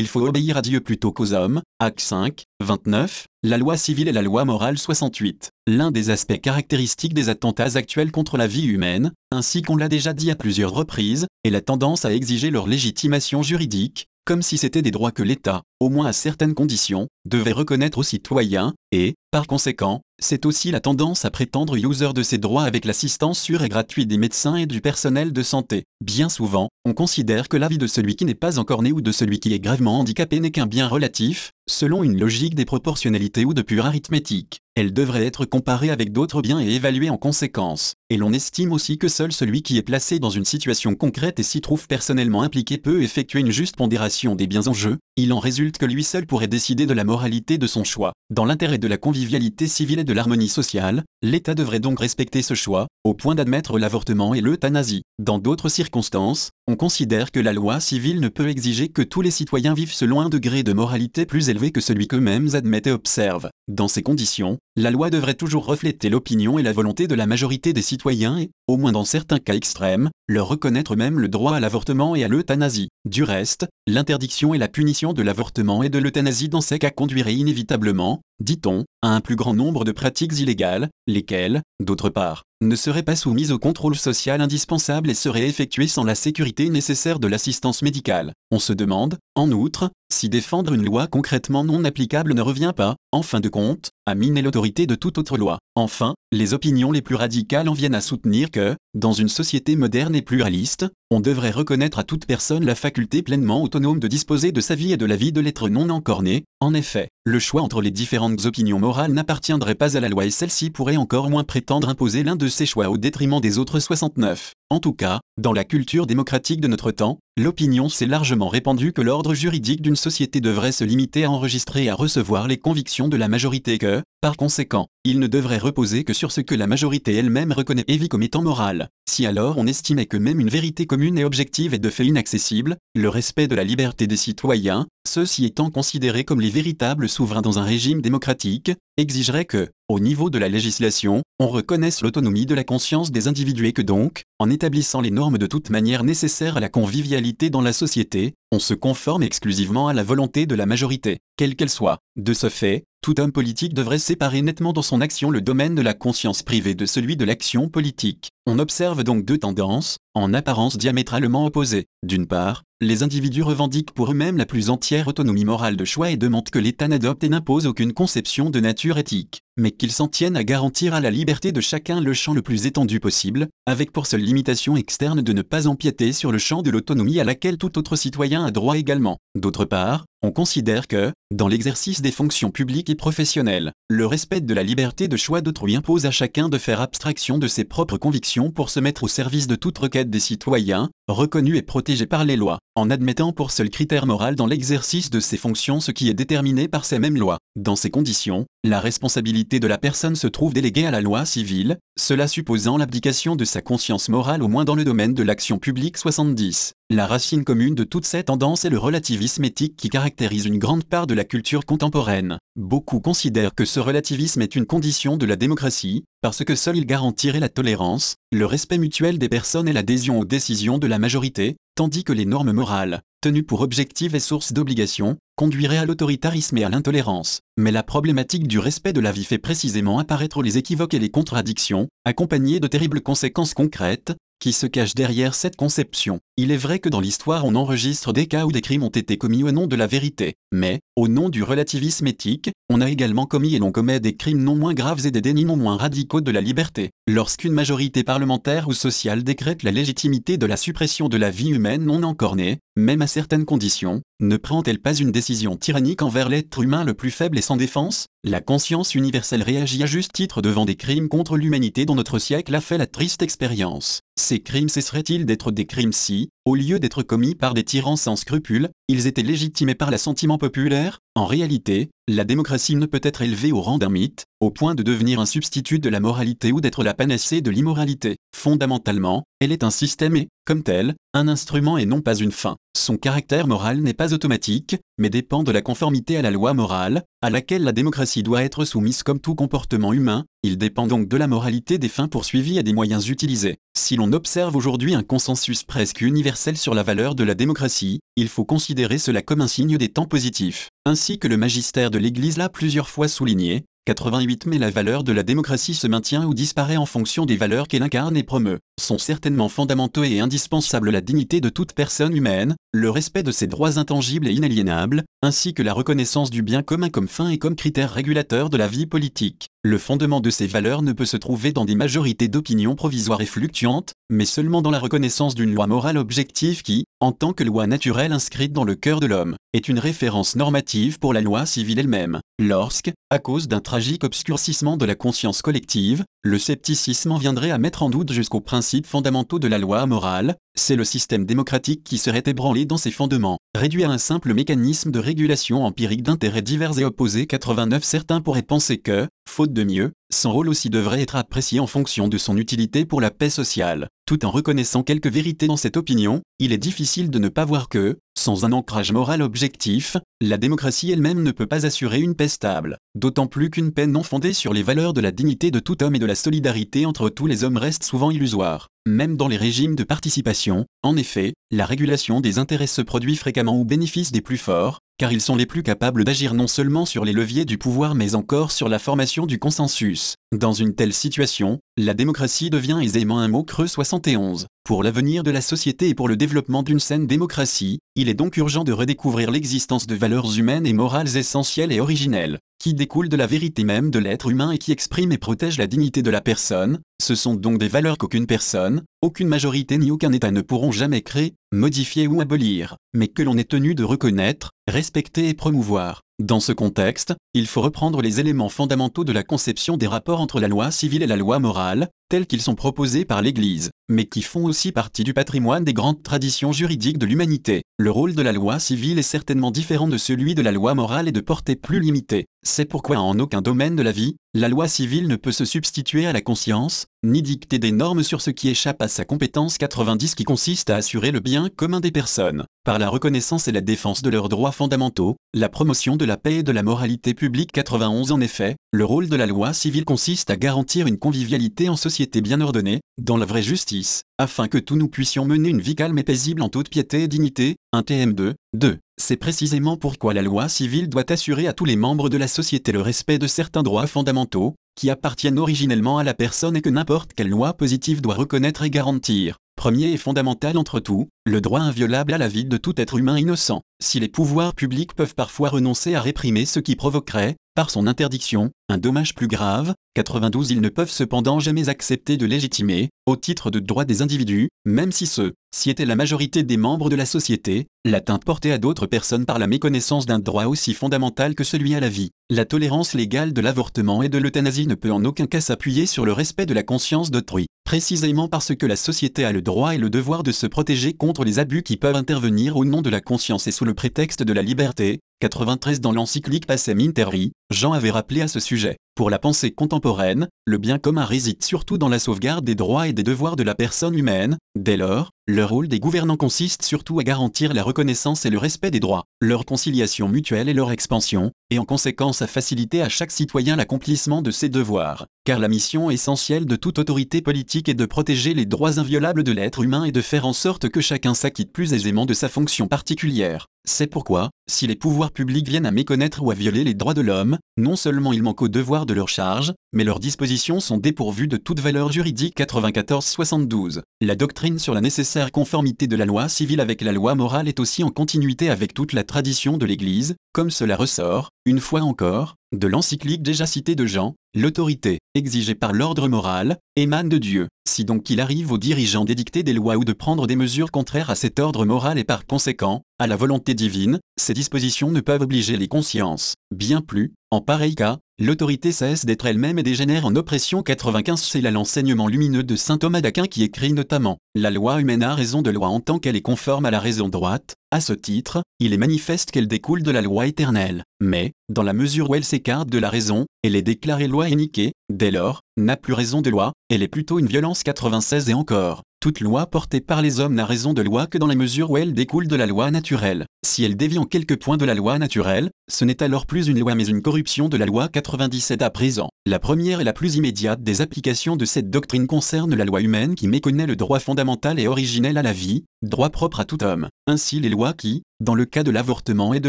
Il faut obéir à Dieu plutôt qu'aux hommes. Acte 5, 29, la loi civile et la loi morale 68. L'un des aspects caractéristiques des attentats actuels contre la vie humaine, ainsi qu'on l'a déjà dit à plusieurs reprises, est la tendance à exiger leur légitimation juridique, comme si c'était des droits que l'État, au moins à certaines conditions, devait reconnaître aux citoyens, et, par conséquent, c'est aussi la tendance à prétendre user de ces droits avec l'assistance sûre et gratuite des médecins et du personnel de santé. Bien souvent, on considère que la vie de celui qui n'est pas encore né ou de celui qui est gravement handicapé n'est qu'un bien relatif, selon une logique des proportionnalités ou de pure arithmétique. Elle devrait être comparée avec d'autres biens et évaluée en conséquence. Et l'on estime aussi que seul celui qui est placé dans une situation concrète et s'y trouve personnellement impliqué peut effectuer une juste pondération des biens en jeu. Il en résulte que lui seul pourrait décider de la moralité de son choix. Dans l'intérêt de la convivialité civile et de l'harmonie sociale, l'État devrait donc respecter ce choix, au point d'admettre l'avortement et l'euthanasie. Dans d'autres circonstances, on considère que la loi civile ne peut exiger que tous les citoyens vivent selon un degré de moralité plus élevé que celui qu'eux-mêmes admettent et observent. Dans ces conditions, la loi devrait toujours refléter l'opinion et la volonté de la majorité des citoyens et, au moins dans certains cas extrêmes, leur reconnaître même le droit à l'avortement et à l'euthanasie. Du reste, l'interdiction et la punition de l'avortement et de l'euthanasie dans ces cas conduiraient inévitablement, dit-on, à un plus grand nombre de pratiques illégales, lesquelles, d'autre part, ne seraient pas soumises au contrôle social indispensable et seraient effectuées sans la sécurité nécessaire de l'assistance médicale. On se demande, en outre, si défendre une loi concrètement non applicable ne revient pas, en fin de compte, à miner l'autorité de toute autre loi. Enfin, les opinions les plus radicales en viennent à soutenir que, dans une société moderne et pluraliste, on devrait reconnaître à toute personne la faculté pleinement autonome de disposer de sa vie et de la vie de l'être non encore né. En effet, le choix entre les différentes opinions morales n'appartiendrait pas à la loi et celle-ci pourrait encore moins prétendre imposer l'un de ses choix au détriment des autres 69. En tout cas, dans la culture démocratique de notre temps, l'opinion s'est largement répandue que l'ordre juridique d'une société devrait se limiter à enregistrer et à recevoir les convictions de la majorité que, par conséquent, il ne devrait reposer que sur ce que la majorité elle-même reconnaît et vit comme étant moral. Si alors on estimait que même une vérité commune et objective est de fait inaccessible, le respect de la liberté des citoyens, ceux-ci étant considérés comme les véritables souverains dans un régime démocratique, exigerait que, au niveau de la législation, on reconnaisse l'autonomie de la conscience des individus et que donc, en établissant les normes de toute manière nécessaires à la convivialité dans la société, on se conforme exclusivement à la volonté de la majorité, quelle qu'elle soit. De ce fait, tout homme politique devrait séparer nettement dans son action le domaine de la conscience privée de celui de l'action politique. On observe donc deux tendances, en apparence diamétralement opposées. D'une part, les individus revendiquent pour eux-mêmes la plus entière autonomie morale de choix et demandent que l'État n'adopte et n'impose aucune conception de nature éthique, mais qu'ils s'en tiennent à garantir à la liberté de chacun le champ le plus étendu possible, avec pour seule limitation externe de ne pas empiéter sur le champ de l'autonomie à laquelle tout autre citoyen a droit également. D'autre part, on considère que, dans l'exercice des fonctions publiques et professionnelles, le respect de la liberté de choix d'autrui impose à chacun de faire abstraction de ses propres convictions pour se mettre au service de toute requête des citoyens, reconnus et protégés par les lois, en admettant pour seul critère moral dans l'exercice de ses fonctions ce qui est déterminé par ces mêmes lois. Dans ces conditions, la responsabilité de la personne se trouve déléguée à la loi civile, cela supposant l'abdication de sa conscience morale au moins dans le domaine de l'action publique 70. La racine commune de toutes ces tendances est le relativisme éthique qui caractérise une grande part de la culture contemporaine. Beaucoup considèrent que ce relativisme est une condition de la démocratie, parce que seul il garantirait la tolérance, le respect mutuel des personnes et l'adhésion aux décisions de la majorité, tandis que les normes morales, tenues pour objectives et sources d'obligation, conduiraient à l'autoritarisme et à l'intolérance. Mais la problématique du respect de la vie fait précisément apparaître les équivoques et les contradictions, accompagnées de terribles conséquences concrètes, qui se cache derrière cette conception. Il est vrai que dans l'histoire on enregistre des cas où des crimes ont été commis au nom de la vérité, mais, au nom du relativisme éthique, on a également commis et l'on commet des crimes non moins graves et des dénis non moins radicaux de la liberté. Lorsqu'une majorité parlementaire ou sociale décrète la légitimité de la suppression de la vie humaine non encore née, même à certaines conditions, ne prend-elle pas une décision tyrannique envers l'être humain le plus faible et sans défense? La conscience universelle réagit à juste titre devant des crimes contre l'humanité dont notre siècle a fait la triste expérience. Ces crimes cesseraient-ils d'être des crimes si, au lieu d'être commis par des tyrans sans scrupules, ils étaient légitimés par l'assentiment populaire En réalité, la démocratie ne peut être élevée au rang d'un mythe, au point de devenir un substitut de la moralité ou d'être la panacée de l'immoralité. Fondamentalement, elle est un système et, comme tel, un instrument et non pas une fin. Son caractère moral n'est pas automatique, mais dépend de la conformité à la loi morale, à laquelle la démocratie doit être soumise comme tout comportement humain, il dépend donc de la moralité des fins poursuivies et des moyens utilisés. Si l'on observe aujourd'hui un consensus presque universel sur la valeur de la démocratie, il faut considérer cela comme un signe des temps positifs. Ainsi que le magistère de l'Église l'a plusieurs fois souligné, 88 Mais la valeur de la démocratie se maintient ou disparaît en fonction des valeurs qu'elle incarne et promeut. Sont certainement fondamentaux et indispensables la dignité de toute personne humaine, le respect de ses droits intangibles et inaliénables, ainsi que la reconnaissance du bien commun comme fin et comme critère régulateur de la vie politique. Le fondement de ces valeurs ne peut se trouver dans des majorités d'opinions provisoires et fluctuantes, mais seulement dans la reconnaissance d'une loi morale objective qui, en tant que loi naturelle inscrite dans le cœur de l'homme, est une référence normative pour la loi civile elle-même. Lorsque, à cause d'un tragique obscurcissement de la conscience collective, le scepticisme viendrait à mettre en doute jusqu'aux principes fondamentaux de la loi morale, c'est le système démocratique qui serait ébranlé dans ses fondements, réduit à un simple mécanisme de régulation empirique d'intérêts divers et opposés. 89 Certains pourraient penser que, faute de mieux, son rôle aussi devrait être apprécié en fonction de son utilité pour la paix sociale. Tout en reconnaissant quelques vérités dans cette opinion, il est difficile de ne pas voir que, sans un ancrage moral objectif, la démocratie elle-même ne peut pas assurer une paix stable. D'autant plus qu'une paix non fondée sur les valeurs de la dignité de tout homme et de la solidarité entre tous les hommes reste souvent illusoire. Même dans les régimes de participation, en effet, la régulation des intérêts se produit fréquemment au bénéfice des plus forts, car ils sont les plus capables d'agir non seulement sur les leviers du pouvoir mais encore sur la formation du consensus. Dans une telle situation, la démocratie devient aisément un mot creux 71. Pour l'avenir de la société et pour le développement d'une saine démocratie, il est donc urgent de redécouvrir l'existence de valeurs humaines et morales essentielles et originelles, qui découlent de la vérité même de l'être humain et qui expriment et protègent la dignité de la personne. Ce sont donc des valeurs qu'aucune personne, aucune majorité ni aucun État ne pourront jamais créer, modifier ou abolir, mais que l'on est tenu de reconnaître, respecter et promouvoir. Dans ce contexte, il faut reprendre les éléments fondamentaux de la conception des rapports entre la loi civile et la loi morale, tels qu'ils sont proposés par l'Église, mais qui font aussi partie du patrimoine des grandes traditions juridiques de l'humanité. Le rôle de la loi civile est certainement différent de celui de la loi morale et de portée plus limitée. C'est pourquoi en aucun domaine de la vie, la loi civile ne peut se substituer à la conscience, ni dicter des normes sur ce qui échappe à sa compétence 90 qui consiste à assurer le bien commun des personnes, par la reconnaissance et la défense de leurs droits fondamentaux, la promotion de la paix et de la moralité publique 91 En effet, le rôle de la loi civile consiste à garantir une convivialité en société bien ordonnée, dans la vraie justice, afin que tous nous puissions mener une vie calme et paisible en toute piété et dignité, 1 TM2, 2. C'est précisément pourquoi la loi civile doit assurer à tous les membres de la société le respect de certains droits fondamentaux, qui appartiennent originellement à la personne et que n'importe quelle loi positive doit reconnaître et garantir. Premier et fondamental entre tout, le droit inviolable à la vie de tout être humain innocent. Si les pouvoirs publics peuvent parfois renoncer à réprimer ce qui provoquerait, par son interdiction, un dommage plus grave, 92 Ils ne peuvent cependant jamais accepter de légitimer, au titre de droit des individus, même si ce, si était la majorité des membres de la société, l'atteinte portée à d'autres personnes par la méconnaissance d'un droit aussi fondamental que celui à la vie. La tolérance légale de l'avortement et de l'euthanasie ne peut en aucun cas s'appuyer sur le respect de la conscience d'autrui, précisément parce que la société a le droit et le devoir de se protéger contre les abus qui peuvent intervenir au nom de la conscience et sous le prétexte de la liberté. 93 Dans l'encyclique Pacem Interi, Jean avait rappelé à ce sujet. Pour la pensée contemporaine, le bien commun réside surtout dans la sauvegarde des droits et des devoirs de la personne humaine. Dès lors, le rôle des gouvernants consiste surtout à garantir la reconnaissance et le respect des droits, leur conciliation mutuelle et leur expansion, et en conséquence à faciliter à chaque citoyen l'accomplissement de ses devoirs. Car la mission essentielle de toute autorité politique est de protéger les droits inviolables de l'être humain et de faire en sorte que chacun s'acquitte plus aisément de sa fonction particulière. C'est pourquoi, si les pouvoirs publics viennent à méconnaître ou à violer les droits de l'homme, non seulement ils manquent au devoir de leur charge, mais leurs dispositions sont dépourvues de toute valeur juridique 94-72. La doctrine sur la nécessaire conformité de la loi civile avec la loi morale est aussi en continuité avec toute la tradition de l'Église, comme cela ressort, une fois encore, de l'encyclique déjà citée de Jean, l'autorité, exigée par l'ordre moral, émane de Dieu. Si donc il arrive aux dirigeants d'édicter des lois ou de prendre des mesures contraires à cet ordre moral et par conséquent, à la volonté divine, ces dispositions ne peuvent obliger les consciences. Bien plus, en pareil cas, l'autorité cesse d'être elle-même et dégénère en oppression 95 C'est là l'enseignement lumineux de saint Thomas d'Aquin qui écrit notamment La loi humaine a raison de loi en tant qu'elle est conforme à la raison droite, à ce titre, il est manifeste qu'elle découle de la loi éternelle, mais, dans la mesure où elle s'écarte de la raison, elle est déclarée loi éniquée, dès lors, n'a plus raison de loi, elle est plutôt une violence 96 et encore. toute loi portée par les hommes n'a raison de loi que dans la mesure où elle découle de la loi naturelle. Si elle dévie en quelques points de la loi naturelle, ce n'est alors plus une loi mais une corruption de la loi 97 à présent. La première et la plus immédiate des applications de cette doctrine concerne la loi humaine qui méconnaît le droit fondamental et originel à la vie, droit propre à tout homme. Ainsi les lois qui, dans le cas de l'avortement et de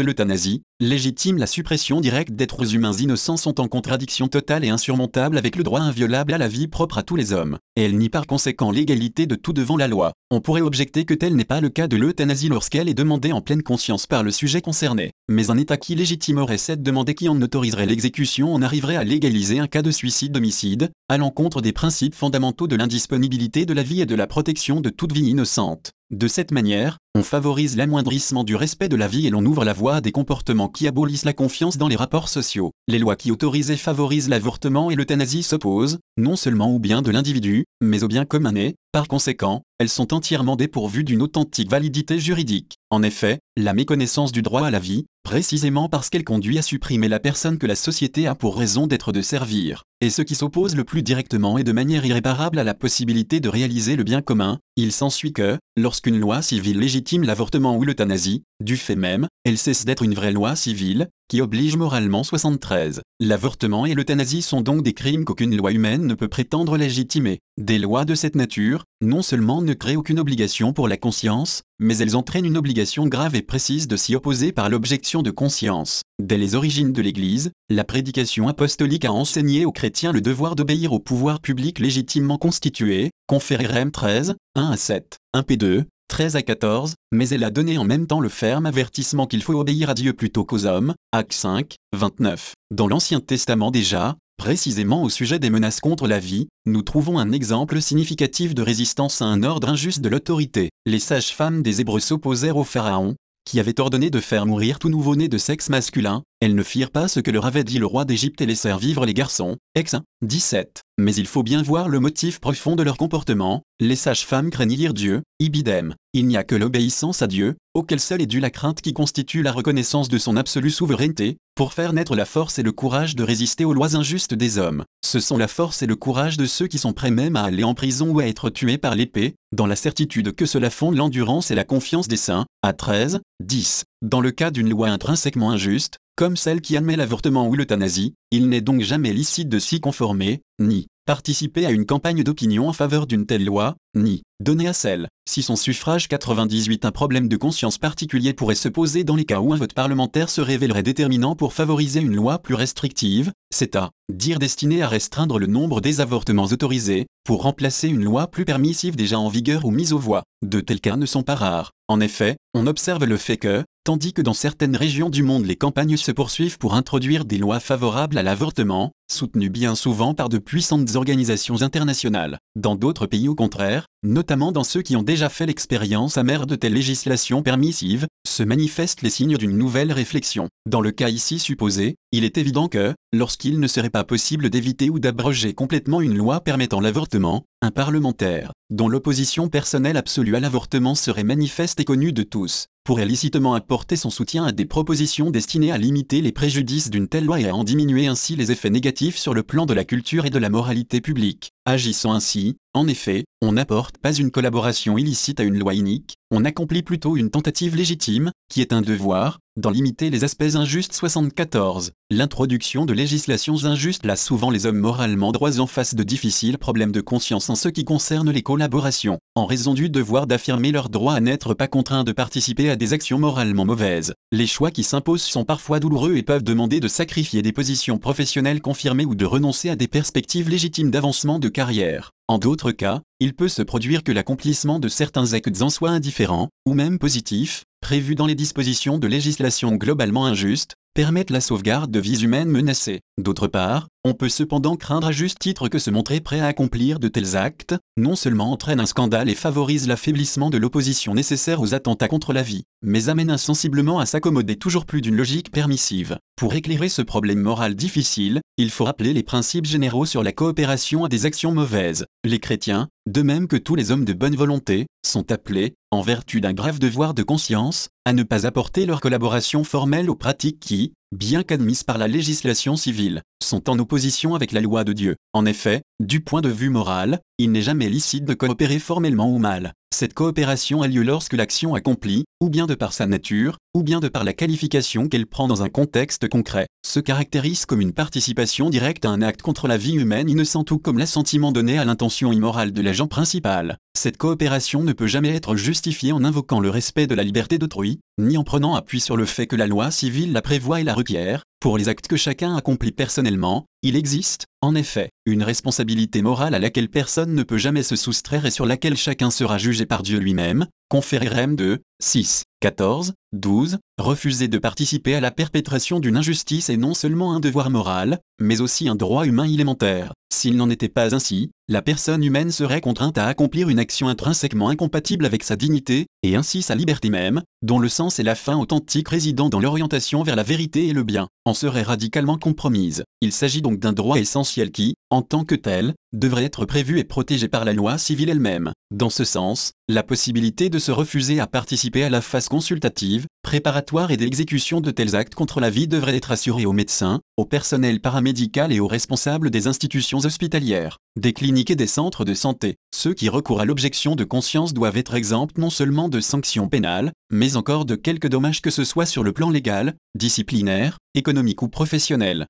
l'euthanasie, légitiment la suppression directe d'êtres humains innocents sont en contradiction totale et insurmontable avec le droit inviolable à la vie propre à tous les hommes, et elles nient par conséquent l'égalité de tout devant la loi. On pourrait objecter que tel n'est pas le cas de l'euthanasie lorsqu'elle est demandée en pleine conscience par le sujet concerné, mais un État qui légitimerait cette demande et qui en autoriserait l'exécution en arriverait à légaliser un cas de suicide-homicide, à l'encontre des principes fondamentaux de l'indisponibilité de la vie et de la protection de toute vie innocente. De cette manière, on favorise l'amoindrissement du respect de la vie et l'on ouvre la voie à des comportements qui abolissent la confiance dans les rapports sociaux. Les lois qui autorisent et favorisent l'avortement et l'euthanasie s'opposent, non seulement au bien de l'individu, mais au bien commun par conséquent, elles sont entièrement dépourvues d'une authentique validité juridique. En effet, la méconnaissance du droit à la vie, précisément parce qu'elle conduit à supprimer la personne que la société a pour raison d'être de servir, et ce qui s'oppose le plus directement et de manière irréparable à la possibilité de réaliser le bien commun, il s'ensuit que, lorsqu'une loi civile légitime l'avortement ou l'euthanasie, du fait même, elle cesse d'être une vraie loi civile, qui oblige moralement 73. L'avortement et l'euthanasie sont donc des crimes qu'aucune loi humaine ne peut prétendre légitimer. Des lois de cette nature, non seulement ne créent aucune obligation pour la conscience, mais elles entraînent une obligation grave et précise de s'y opposer par l'objection de conscience. Dès les origines de l'Église, la prédication apostolique a enseigné aux chrétiens le devoir d'obéir au pouvoir public légitimement constitué, conféré Rem 13, 1 à 7, 1 P2, 13 à 14, mais elle a donné en même temps le ferme avertissement qu'il faut obéir à Dieu plutôt qu'aux hommes, Acte 5, 29. Dans l'Ancien Testament déjà, précisément au sujet des menaces contre la vie, nous trouvons un exemple significatif de résistance à un ordre injuste de l'autorité. Les sages-femmes des Hébreux s'opposèrent au Pharaon, qui avait ordonné de faire mourir tout nouveau-né de sexe masculin, elles ne firent pas ce que leur avait dit le roi d'Égypte et laissèrent vivre les garçons. Ex 17. Mais il faut bien voir le motif profond de leur comportement, les sages-femmes craignirent Dieu, ibidem. Il n'y a que l'obéissance à Dieu, auquel seul est due la crainte qui constitue la reconnaissance de son absolue souveraineté, pour faire naître la force et le courage de résister aux lois injustes des hommes. Ce sont la force et le courage de ceux qui sont prêts même à aller en prison ou à être tués par l'épée, dans la certitude que cela fonde l'endurance et la confiance des saints. À 13, 10. Dans le cas d'une loi intrinsèquement injuste, comme celle qui admet l'avortement ou l'euthanasie, il n'est donc jamais licite de s'y conformer, ni participer à une campagne d'opinion en faveur d'une telle loi, ni donner à celle, si son suffrage 98 un problème de conscience particulier pourrait se poser dans les cas où un vote parlementaire se révélerait déterminant pour favoriser une loi plus restrictive, c'est à dire destiné à restreindre le nombre des avortements autorisés, pour remplacer une loi plus permissive déjà en vigueur ou mise aux voix. De tels cas ne sont pas rares. En effet, on observe le fait que, tandis que dans certaines régions du monde les campagnes se poursuivent pour introduire des lois favorables à l'avortement, soutenues bien souvent par de puissantes organisations internationales, dans d'autres pays au contraire, notamment dans ceux qui ont déjà fait l'expérience amère de telles législations permissives, se manifestent les signes d'une nouvelle réflexion. Dans le cas ici supposé, il est évident que, lorsqu'il ne serait pas possible d'éviter ou d'abroger complètement une loi permettant l'avortement, un parlementaire, dont l'opposition personnelle absolue à l'avortement serait manifeste et connue de tous, pourrait licitement apporter son soutien à des propositions destinées à limiter les préjudices d'une telle loi et à en diminuer ainsi les effets négatifs sur le plan de la culture et de la moralité publique. Agissant ainsi, en effet, on n'apporte pas une collaboration illicite à une loi inique, on accomplit plutôt une tentative légitime, qui est un devoir, d'en limiter les aspects injustes 74. L'introduction de législations injustes laisse souvent les hommes moralement droits en face de difficiles problèmes de conscience en ce qui concerne les collaborations, en raison du devoir d'affirmer leur droit à n'être pas contraints de participer à des actions moralement mauvaises. Les choix qui s'imposent sont parfois douloureux et peuvent demander de sacrifier des positions professionnelles confirmées ou de renoncer à des perspectives légitimes d'avancement de carrière. En d'autres cas, il peut se produire que l'accomplissement de certains actes en soit indifférent, ou même positif, prévu dans les dispositions de législation globalement injuste, permettent la sauvegarde de vies humaines menacées. D'autre part, on peut cependant craindre à juste titre que se montrer prêt à accomplir de tels actes, non seulement entraîne un scandale et favorise l'affaiblissement de l'opposition nécessaire aux attentats contre la vie, mais amène insensiblement à s'accommoder toujours plus d'une logique permissive. Pour éclairer ce problème moral difficile, il faut rappeler les principes généraux sur la coopération à des actions mauvaises. Les chrétiens, de même que tous les hommes de bonne volonté, sont appelés, en vertu d'un grave devoir de conscience, à ne pas apporter leur collaboration formelle aux pratiques qui, bien qu'admises par la législation civile, sont en opposition avec la loi de Dieu. En effet, du point de vue moral, il n'est jamais licite de coopérer formellement ou mal. Cette coopération a lieu lorsque l'action accomplie, ou bien de par sa nature, ou bien de par la qualification qu'elle prend dans un contexte concret, se caractérise comme une participation directe à un acte contre la vie humaine innocente ou comme l'assentiment donné à l'intention immorale de l'agent principal. Cette coopération ne peut jamais être justifiée en invoquant le respect de la liberté d'autrui, ni en prenant appui sur le fait que la loi civile la prévoit et la requiert, pour les actes que chacun accomplit personnellement, il existe, en effet, une responsabilité morale à laquelle personne ne peut jamais se soustraire et sur laquelle chacun sera jugé par Dieu lui-même, conféré Rem 2, 6, 14, 12, refuser de participer à la perpétration d'une injustice est non seulement un devoir moral, mais aussi un droit humain élémentaire. S'il n'en était pas ainsi, la personne humaine serait contrainte à accomplir une action intrinsèquement incompatible avec sa dignité, et ainsi sa liberté même, dont le sens et la fin authentique résidant dans l'orientation vers la vérité et le bien, en serait radicalement compromise. Il s'agit donc d'un droit essentiel qui, en tant que tel, devrait être prévu et protégé par la loi civile elle-même. Dans ce sens, la possibilité de se refuser à participer à la phase consultative, préparatoire et d'exécution de tels actes contre la vie devrait être assurée aux médecins, au personnel paramédical et aux responsables des institutions hospitalières, des cliniques et des centres de santé. Ceux qui recourent à l'objection de conscience doivent être exempts non seulement de sanctions pénales, mais encore de quelques dommages que ce soit sur le plan légal, disciplinaire, économique ou professionnel.